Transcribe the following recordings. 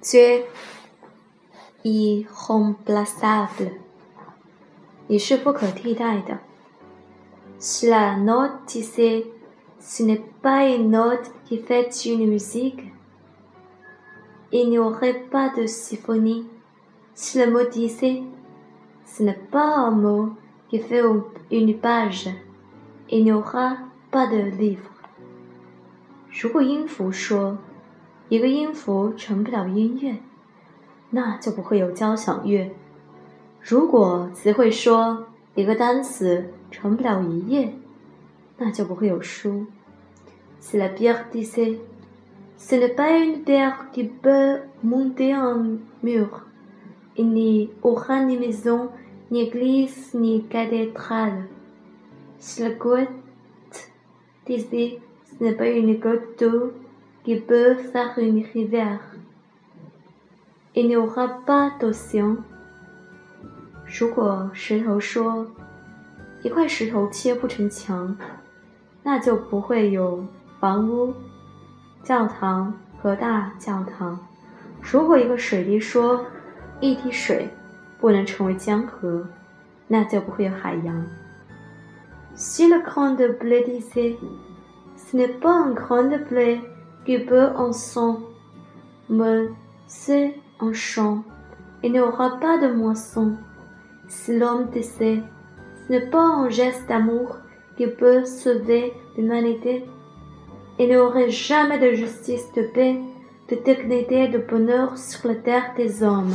Tu es irremplaçable. la note tu ce n'est pas une note qui fait une musique. Il n'y aurait pas de symphonie. Si le mot disait, ce n'est pas un mot qui fait une page. Il n'y aura pas de livre. 如果音符说一个音符成不了音乐，那就不会有交响乐。如果词汇说一个单词成不了一页，那就不会有书。C'est la b i e r r e dite, ce n'est pas une pierre qui peut monter un mur. Il n'y aura ni maison, ni église, ni cathédrale. C'est la goutte dite, ce n'est pas une goutte d'eau. Il peut faire une rivière. Il n'y aura pas d'océan. 如果石头说：“一块石头切不成墙，那就不会有房屋、教堂和大教堂。”如果一个水滴说：“一滴水不能成为江河，那就不会有海洋。” Si le grand bleu dit, ce n'est pas un grand bleu. Il peut en son, mais c'est en champ, il n'y aura pas de moisson. Si l'homme décède, ce n'est pas un geste d'amour qui peut sauver l'humanité. et n'y aurait jamais de justice, de paix, de dignité de bonheur sur la terre des hommes.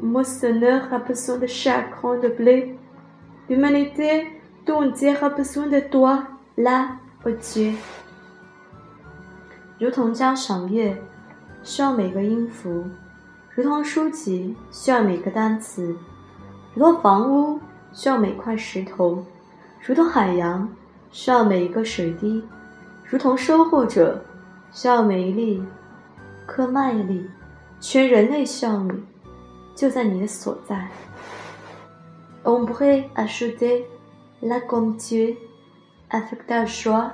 牧者需要，还 besoin de chaque grain de blé。l'humanité, tout entière a besoin de toi là, ô Dieu。如同交响乐需要每个音符，如同书籍需要每个单词，如同房屋需要每块石头，如同海洋需要每一个水滴，如同收获者需要每一粒颗麦粒，全人类需要你。On pourrait acheter la comté avec ta joie,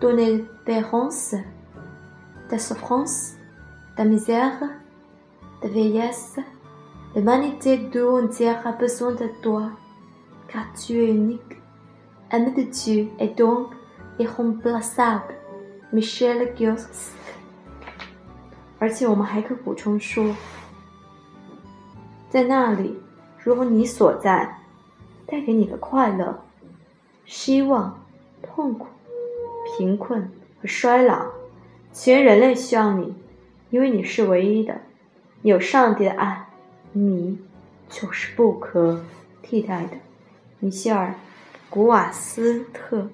ton espérance, ta souffrance, ta misère, ta vieillesse. L'humanité tout entière a besoin de toi, car tu es unique. ami de Dieu et donc irremplaçable. Michel jour. 在那里，如果你所在，带给你的快乐、希望、痛苦、贫困和衰老，全人类需要你，因为你是唯一的，有上帝的爱，你就是不可替代的，米歇尔·古瓦斯特。